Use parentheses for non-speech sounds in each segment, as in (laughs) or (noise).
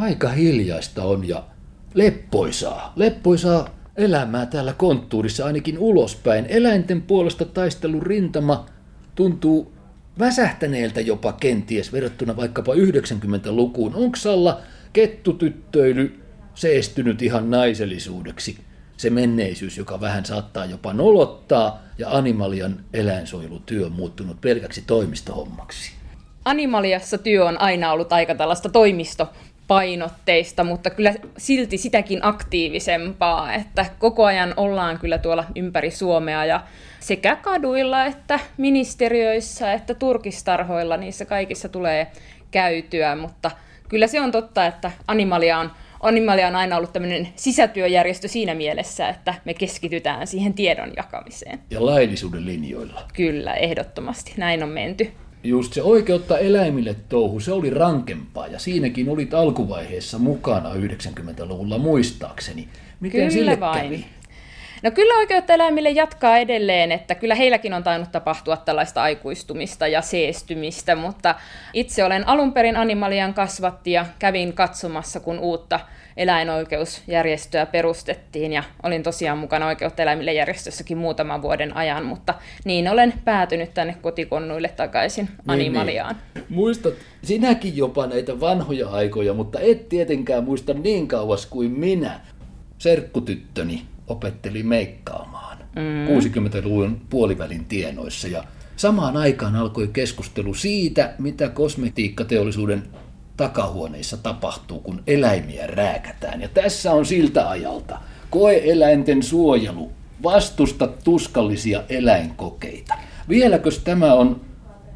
aika hiljaista on ja leppoisaa. Leppoisaa elämää täällä konttuurissa ainakin ulospäin. Eläinten puolesta taistelun rintama tuntuu väsähtäneeltä jopa kenties verrattuna vaikkapa 90-lukuun. Onksalla kettutyttöily seestynyt ihan naisellisuudeksi? Se menneisyys, joka vähän saattaa jopa nolottaa, ja Animalian eläinsuojelutyö on muuttunut pelkäksi toimistohommaksi. Animaliassa työ on aina ollut aika tällaista toimistopainotteista, mutta kyllä silti sitäkin aktiivisempaa, että koko ajan ollaan kyllä tuolla ympäri Suomea ja sekä kaduilla että ministeriöissä että turkistarhoilla, niissä kaikissa tulee käytyä, mutta kyllä se on totta, että Animalia on Animalia on aina ollut tämmöinen sisätyöjärjestö siinä mielessä, että me keskitytään siihen tiedon jakamiseen. Ja laillisuuden linjoilla. Kyllä, ehdottomasti. Näin on menty. Just se oikeutta eläimille touhu, se oli rankempaa ja siinäkin olit alkuvaiheessa mukana 90-luvulla muistaakseni. Miten Kyllä sille vain. kävi? No kyllä oikeutta eläimille jatkaa edelleen, että kyllä heilläkin on tainnut tapahtua tällaista aikuistumista ja seestymistä, mutta itse olen alun perin Animalian kasvatti ja kävin katsomassa, kun uutta eläinoikeusjärjestöä perustettiin ja olin tosiaan mukana oikeutta eläimille järjestössäkin muutaman vuoden ajan, mutta niin olen päätynyt tänne kotikonnuille takaisin Animaliaan. Niin, niin. Muistat sinäkin jopa näitä vanhoja aikoja, mutta et tietenkään muista niin kauas kuin minä. Serkkutyttöni opetteli meikkaamaan mm. 60-luvun puolivälin tienoissa ja samaan aikaan alkoi keskustelu siitä, mitä kosmetiikkateollisuuden takahuoneissa tapahtuu, kun eläimiä rääkätään. Ja tässä on siltä ajalta koeeläinten suojelu, vastusta tuskallisia eläinkokeita. Vieläkös tämä on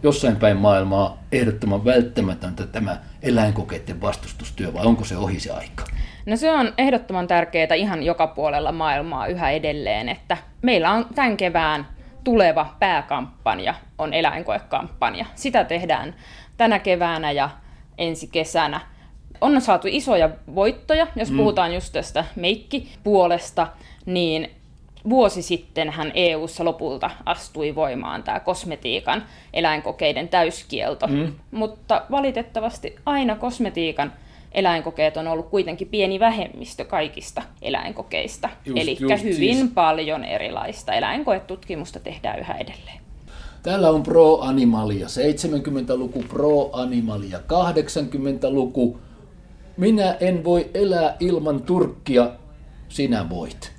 jossain päin maailmaa ehdottoman välttämätöntä tämä eläinkokeiden vastustustyö vai onko se ohi se aika? No se on ehdottoman tärkeää ihan joka puolella maailmaa yhä edelleen, että meillä on tämän kevään tuleva pääkampanja on eläinkoekampanja. Sitä tehdään tänä keväänä ja ensi kesänä. On saatu isoja voittoja, jos mm. puhutaan just tästä meikkipuolesta, niin vuosi sitten hän EU-ssa lopulta astui voimaan tämä kosmetiikan eläinkokeiden täyskielto. Mm. Mutta valitettavasti aina kosmetiikan eläinkokeet on ollut kuitenkin pieni vähemmistö kaikista eläinkokeista. Eli hyvin siis. paljon erilaista eläinkoetutkimusta tehdään yhä edelleen. Täällä on Pro Animalia 70-luku, Pro Animalia 80-luku. Minä en voi elää ilman Turkkia, sinä voit.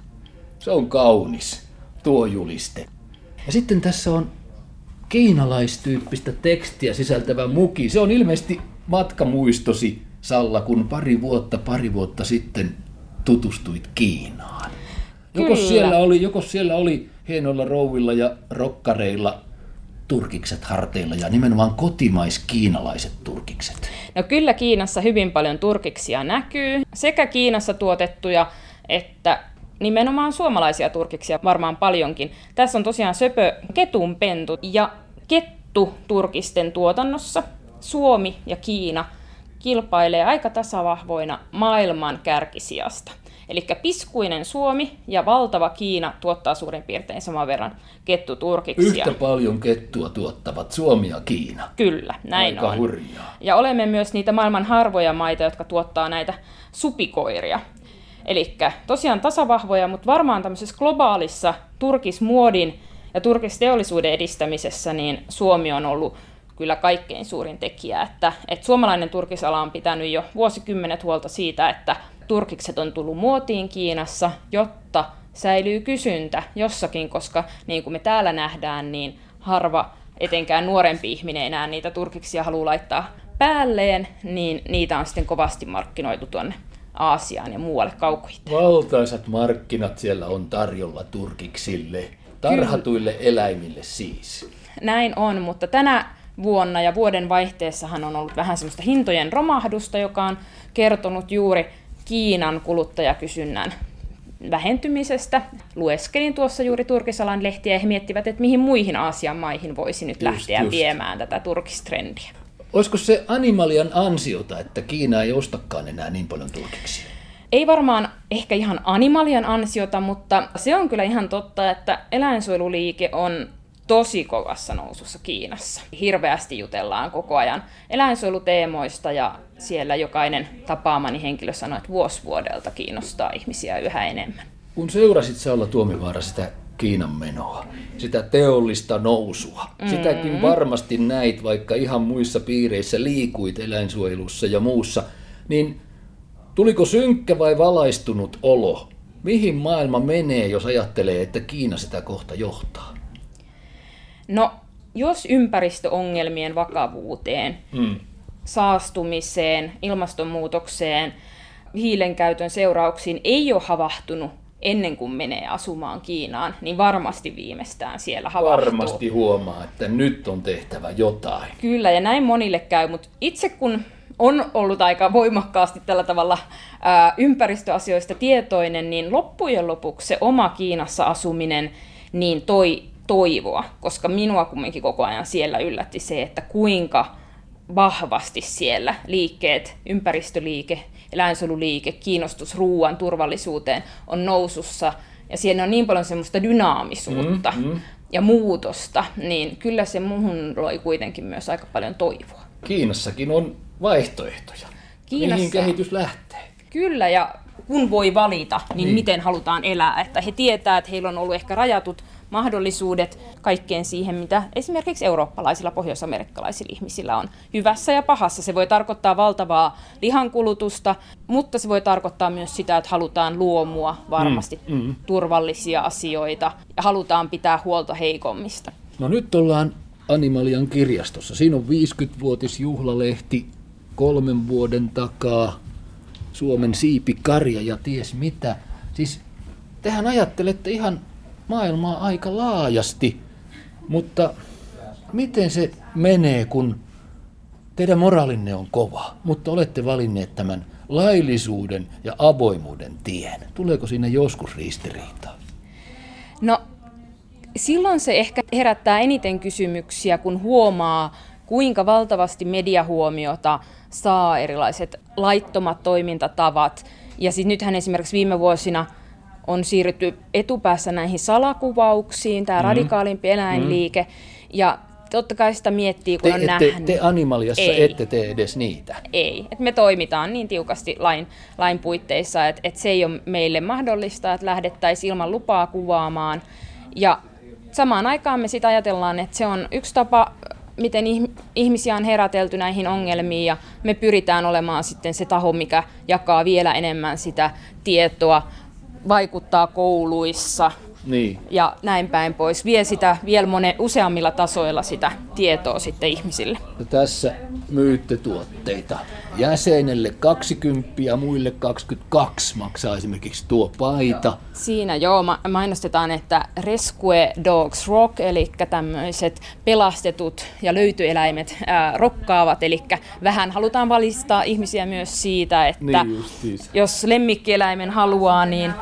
Se on kaunis, tuo juliste. Ja sitten tässä on kiinalaistyyppistä tekstiä sisältävä muki. Se on ilmeisesti matkamuistosi, Salla, kun pari vuotta, pari vuotta sitten tutustuit Kiinaan. Joko siellä, oli, joko siellä oli hienoilla rouvilla ja rokkareilla turkikset harteilla ja nimenomaan kotimais-kiinalaiset turkikset? No kyllä Kiinassa hyvin paljon turkiksia näkyy, sekä Kiinassa tuotettuja että nimenomaan suomalaisia turkiksia varmaan paljonkin. Tässä on tosiaan söpö ketunpentu ja kettu turkisten tuotannossa. Suomi ja Kiina kilpailee aika tasavahvoina maailman kärkisijasta. Eli piskuinen Suomi ja valtava Kiina tuottaa suurin piirtein saman verran kettuturkiksia. Yhtä paljon kettua tuottavat Suomi ja Kiina. Kyllä, näin Aika on. hurjaa. Ja olemme myös niitä maailman harvoja maita, jotka tuottaa näitä supikoiria. Eli tosiaan tasavahvoja, mutta varmaan tämmöisessä globaalissa turkismuodin ja turkisteollisuuden edistämisessä niin Suomi on ollut kyllä kaikkein suurin tekijä. Että, että suomalainen turkisala on pitänyt jo vuosikymmenet huolta siitä, että turkikset on tullut muotiin Kiinassa, jotta säilyy kysyntä jossakin, koska niin kuin me täällä nähdään, niin harva, etenkään nuorempi ihminen enää niitä turkiksia haluaa laittaa päälleen, niin niitä on sitten kovasti markkinoitu tuonne Aasiaan ja muualle kaukoiteen. Valtaisat markkinat siellä on tarjolla turkiksille, tarhatuille Kyllä. eläimille siis. Näin on, mutta tänä vuonna ja vuoden vaihteessahan on ollut vähän semmoista hintojen romahdusta, joka on kertonut juuri Kiinan kuluttajakysynnän vähentymisestä. Lueskelin tuossa juuri turkisalan lehtiä ja he miettivät, että mihin muihin Aasian maihin voisi nyt just, lähteä just. viemään tätä turkistrendiä. Olisiko se Animalian ansiota, että Kiina ei ostakaan enää niin paljon turkiksia? Ei varmaan ehkä ihan Animalian ansiota, mutta se on kyllä ihan totta, että eläinsuojeluliike on tosi kovassa nousussa Kiinassa. Hirveästi jutellaan koko ajan eläinsuojeluteemoista ja siellä jokainen tapaamani henkilö sanoi, että vuosi vuodelta kiinnostaa ihmisiä yhä enemmän. Kun seurasit sä olla Tuomivaara sitä Kiinan menoa, sitä teollista nousua. Mm. Sitäkin varmasti näit, vaikka ihan muissa piireissä liikuit eläinsuojelussa ja muussa. Niin tuliko synkkä vai valaistunut olo? Mihin maailma menee, jos ajattelee, että Kiina sitä kohta johtaa? No, jos ympäristöongelmien vakavuuteen, mm. saastumiseen, ilmastonmuutokseen, hiilen käytön seurauksiin ei ole havahtunut ennen kuin menee asumaan Kiinaan, niin varmasti viimeistään siellä havahtuu. Varmasti huomaa, että nyt on tehtävä jotain. Kyllä, ja näin monille käy, mutta itse kun on ollut aika voimakkaasti tällä tavalla ää, ympäristöasioista tietoinen, niin loppujen lopuksi se oma Kiinassa asuminen niin toi toivoa, koska minua kumminkin koko ajan siellä yllätti se, että kuinka vahvasti siellä liikkeet, ympäristöliike, eläinsuojeluliike, kiinnostus ruoan turvallisuuteen on nousussa ja siellä on niin paljon semmoista dynaamisuutta mm, mm. ja muutosta, niin kyllä se muuhun loi kuitenkin myös aika paljon toivoa. Kiinassakin on vaihtoehtoja. Kiinassa, Mihin kehitys lähtee? Kyllä, ja kun voi valita, niin, niin miten halutaan elää. Että he tietää, että heillä on ollut ehkä rajatut mahdollisuudet kaikkeen siihen, mitä esimerkiksi eurooppalaisilla, pohjoisamerikkalaisilla ihmisillä on. Hyvässä ja pahassa se voi tarkoittaa valtavaa lihankulutusta, mutta se voi tarkoittaa myös sitä, että halutaan luomua varmasti mm, mm. turvallisia asioita ja halutaan pitää huolta heikommista. No nyt ollaan Animalian kirjastossa. Siinä on 50-vuotisjuhlalehti kolmen vuoden takaa. Suomen siipikarja ja ties mitä. Siis tehän ajattelette ihan maailmaa aika laajasti, mutta miten se menee, kun teidän moraalinne on kova, mutta olette valinneet tämän laillisuuden ja avoimuuden tien? Tuleeko siinä joskus ristiriitaa? No silloin se ehkä herättää eniten kysymyksiä, kun huomaa, kuinka valtavasti mediahuomiota saa erilaiset laittomat toimintatavat. Ja siis nythän esimerkiksi viime vuosina on siirrytty etupäässä näihin salakuvauksiin, tämä mm. radikaalimpi eläinliike. Mm. Ja totta kai sitä miettii, kun te, on ette, nähnyt. Te Animaliassa ei. ette tee edes niitä. Ei. Et me toimitaan niin tiukasti lain, lain puitteissa, että et se ei ole meille mahdollista, että lähdettäisiin ilman lupaa kuvaamaan. Ja samaan aikaan me sitten ajatellaan, että se on yksi tapa miten ihmisiä on herätelty näihin ongelmiin ja me pyritään olemaan sitten se taho, mikä jakaa vielä enemmän sitä tietoa, vaikuttaa kouluissa niin. ja näin päin pois. Vie sitä vielä monen, useammilla tasoilla sitä tietoa sitten ihmisille. Ja tässä myytte tuotteita. Jäsenelle 20 ja muille 22 maksaa esimerkiksi tuo paita. Siinä joo, mainostetaan, että Rescue Dogs Rock, eli tämmöiset pelastetut ja löytyeläimet ää, rokkaavat, eli vähän halutaan valistaa ihmisiä myös siitä, että niin jos lemmikkieläimen haluaa, niin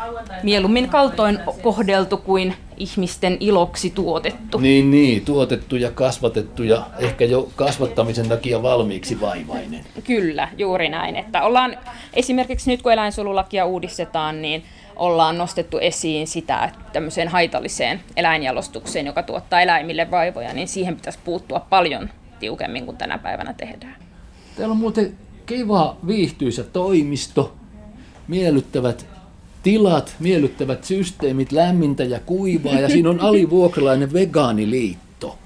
mieluummin kaltoin kohdeltu kuin ihmisten iloksi tuotettu. Niin, niin, tuotettu ja kasvatettu ja ehkä jo kasvattamisen takia valmiiksi vaivainen. Kyllä, juuri näin. Että ollaan esimerkiksi nyt kun eläinsuolulakia uudistetaan, niin ollaan nostettu esiin sitä, että tämmöiseen haitalliseen eläinjalostukseen, joka tuottaa eläimille vaivoja, niin siihen pitäisi puuttua paljon tiukemmin kuin tänä päivänä tehdään. Täällä on muuten kiva viihtyisä toimisto, miellyttävät tilat, miellyttävät systeemit, lämmintä ja kuivaa ja siinä on alivuokralainen vegaaniliitto.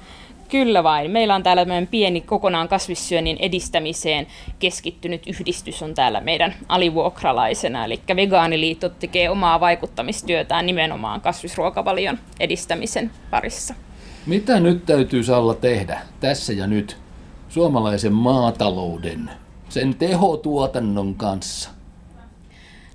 Kyllä vain. Meillä on täällä pieni kokonaan kasvissyönnin edistämiseen keskittynyt yhdistys on täällä meidän alivuokralaisena. Eli Vegaaniliitto tekee omaa vaikuttamistyötään nimenomaan kasvisruokavalion edistämisen parissa. Mitä nyt täytyy Salla tehdä tässä ja nyt suomalaisen maatalouden, sen tehotuotannon kanssa?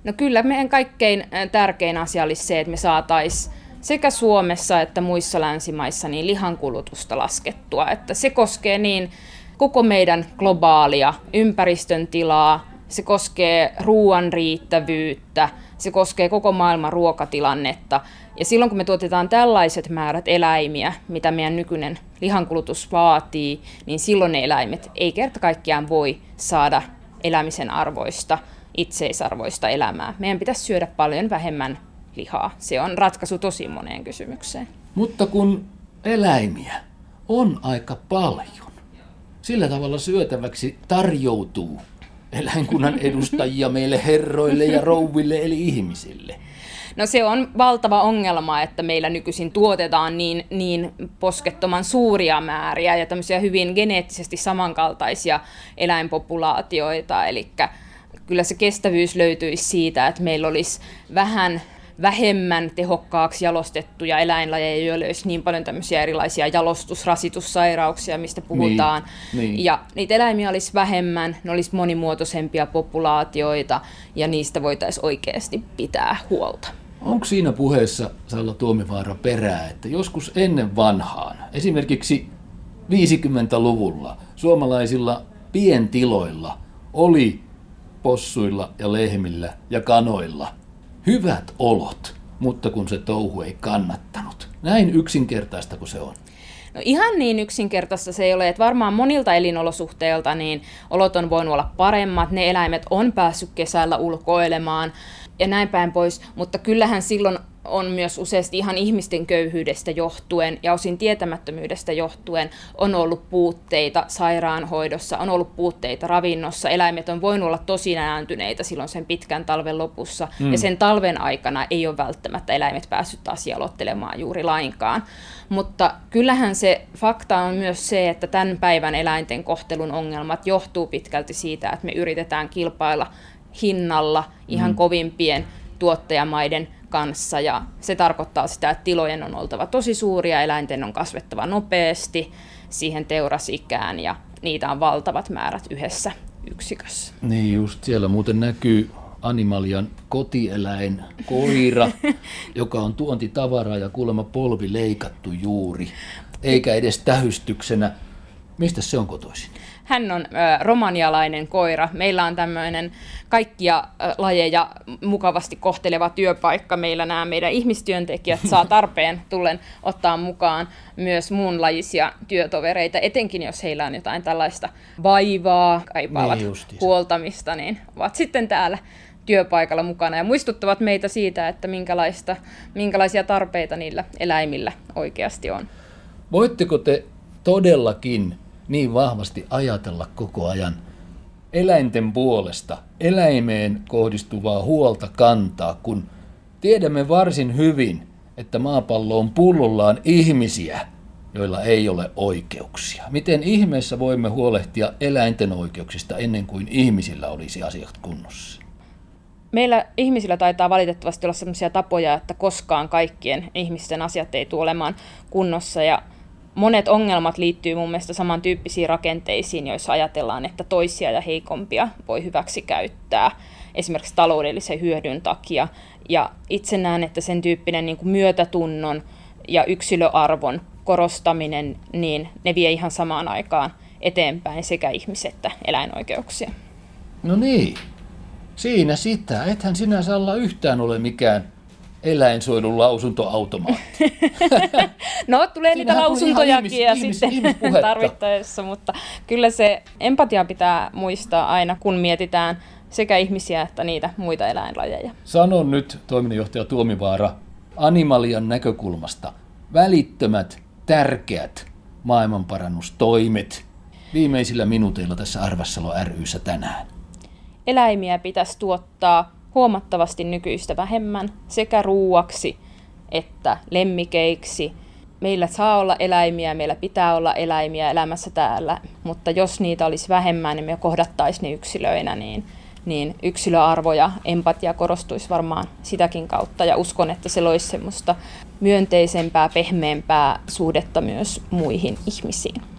No kyllä meidän kaikkein tärkein asia olisi se, että me saataisiin sekä Suomessa että muissa länsimaissa niin lihankulutusta laskettua. Että se koskee niin koko meidän globaalia ympäristön tilaa, se koskee ruoan riittävyyttä, se koskee koko maailman ruokatilannetta. Ja silloin kun me tuotetaan tällaiset määrät eläimiä, mitä meidän nykyinen lihankulutus vaatii, niin silloin ne eläimet ei kerta kaikkiaan voi saada elämisen arvoista itseisarvoista elämää. Meidän pitäisi syödä paljon vähemmän lihaa. Se on ratkaisu tosi moneen kysymykseen. Mutta kun eläimiä on aika paljon. Sillä tavalla syötäväksi tarjoutuu eläinkunnan edustajia meille herroille ja rouville eli ihmisille. No se on valtava ongelma, että meillä nykyisin tuotetaan niin, niin poskettoman suuria määriä ja tämmöisiä hyvin geneettisesti samankaltaisia eläinpopulaatioita, eli kyllä se kestävyys löytyisi siitä, että meillä olisi vähän vähemmän tehokkaaksi jalostettuja eläinlajeja, joilla olisi niin paljon tämmöisiä erilaisia jalostusrasitussairauksia, mistä puhutaan. Niin, niin. Ja niitä eläimiä olisi vähemmän, ne olisi monimuotoisempia populaatioita ja niistä voitaisiin oikeasti pitää huolta. Onko siinä puheessa, Salla Tuomivaara, perää, että joskus ennen vanhaan, esimerkiksi 50-luvulla, suomalaisilla pientiloilla oli possuilla ja lehmillä ja kanoilla hyvät olot, mutta kun se touhu ei kannattanut. Näin yksinkertaista kuin se on. No ihan niin yksinkertaista se ei ole, että varmaan monilta elinolosuhteilta niin olot on voinut olla paremmat, ne eläimet on päässyt kesällä ulkoilemaan, ja näin päin pois, mutta kyllähän silloin on myös useasti ihan ihmisten köyhyydestä johtuen ja osin tietämättömyydestä johtuen on ollut puutteita sairaanhoidossa, on ollut puutteita ravinnossa. Eläimet on voinut olla tosi nääntyneitä silloin sen pitkän talven lopussa mm. ja sen talven aikana ei ole välttämättä eläimet päässyt taas jalottelemaan juuri lainkaan. Mutta kyllähän se fakta on myös se, että tämän päivän eläinten kohtelun ongelmat johtuu pitkälti siitä, että me yritetään kilpailla hinnalla ihan mm. kovimpien tuottajamaiden kanssa ja se tarkoittaa sitä, että tilojen on oltava tosi suuria, eläinten on kasvettava nopeasti siihen teurasikään ja niitä on valtavat määrät yhdessä yksikössä. Niin just siellä muuten näkyy Animalian kotieläin, koira, (laughs) joka on tuontitavaraa ja kuulemma polvi leikattu juuri, eikä edes tähystyksenä. Mistä se on kotoisin? Hän on ö, romanialainen koira. Meillä on tämmöinen kaikkia ö, lajeja mukavasti kohteleva työpaikka. Meillä nämä meidän ihmistyöntekijät saa (laughs) tarpeen tullen ottaa mukaan myös muunlajisia työtovereita, etenkin jos heillä on jotain tällaista vaivaa, kaipaavat niin huoltamista, niin ovat sitten täällä työpaikalla mukana ja muistuttavat meitä siitä, että minkälaista, minkälaisia tarpeita niillä eläimillä oikeasti on. Voitteko te todellakin niin vahvasti ajatella koko ajan eläinten puolesta, eläimeen kohdistuvaa huolta kantaa, kun tiedämme varsin hyvin, että maapallo on pullollaan ihmisiä, joilla ei ole oikeuksia. Miten ihmeessä voimme huolehtia eläinten oikeuksista ennen kuin ihmisillä olisi asiat kunnossa? Meillä ihmisillä taitaa valitettavasti olla sellaisia tapoja, että koskaan kaikkien ihmisten asiat ei tule olemaan kunnossa ja monet ongelmat liittyy mun mielestä samantyyppisiin rakenteisiin, joissa ajatellaan, että toisia ja heikompia voi hyväksi käyttää esimerkiksi taloudellisen hyödyn takia. Ja itse näen, että sen tyyppinen niin kuin myötätunnon ja yksilöarvon korostaminen, niin ne vie ihan samaan aikaan eteenpäin sekä ihmis- että eläinoikeuksia. No niin, siinä sitä. Ethän sinä olla yhtään ole mikään eläinsuojelun lausuntoautomaatti. (laughs) no, tulee niitä lausuntojakin ja ihmis, sitten ihmis, tarvittaessa, mutta kyllä se empatia pitää muistaa aina, kun mietitään sekä ihmisiä että niitä muita eläinlajeja. Sanon nyt, toiminnanjohtaja Tuomivaara, animalian näkökulmasta välittömät, tärkeät maailmanparannustoimet viimeisillä minuuteilla tässä Arvassalo ryssä tänään. Eläimiä pitäisi tuottaa huomattavasti nykyistä vähemmän sekä ruuaksi että lemmikeiksi. Meillä saa olla eläimiä, meillä pitää olla eläimiä elämässä täällä, mutta jos niitä olisi vähemmän, niin me kohdattaisiin ne yksilöinä, niin, niin yksilöarvo ja empatia korostuisi varmaan sitäkin kautta. Ja uskon, että se loisi semmoista myönteisempää, pehmeämpää suhdetta myös muihin ihmisiin.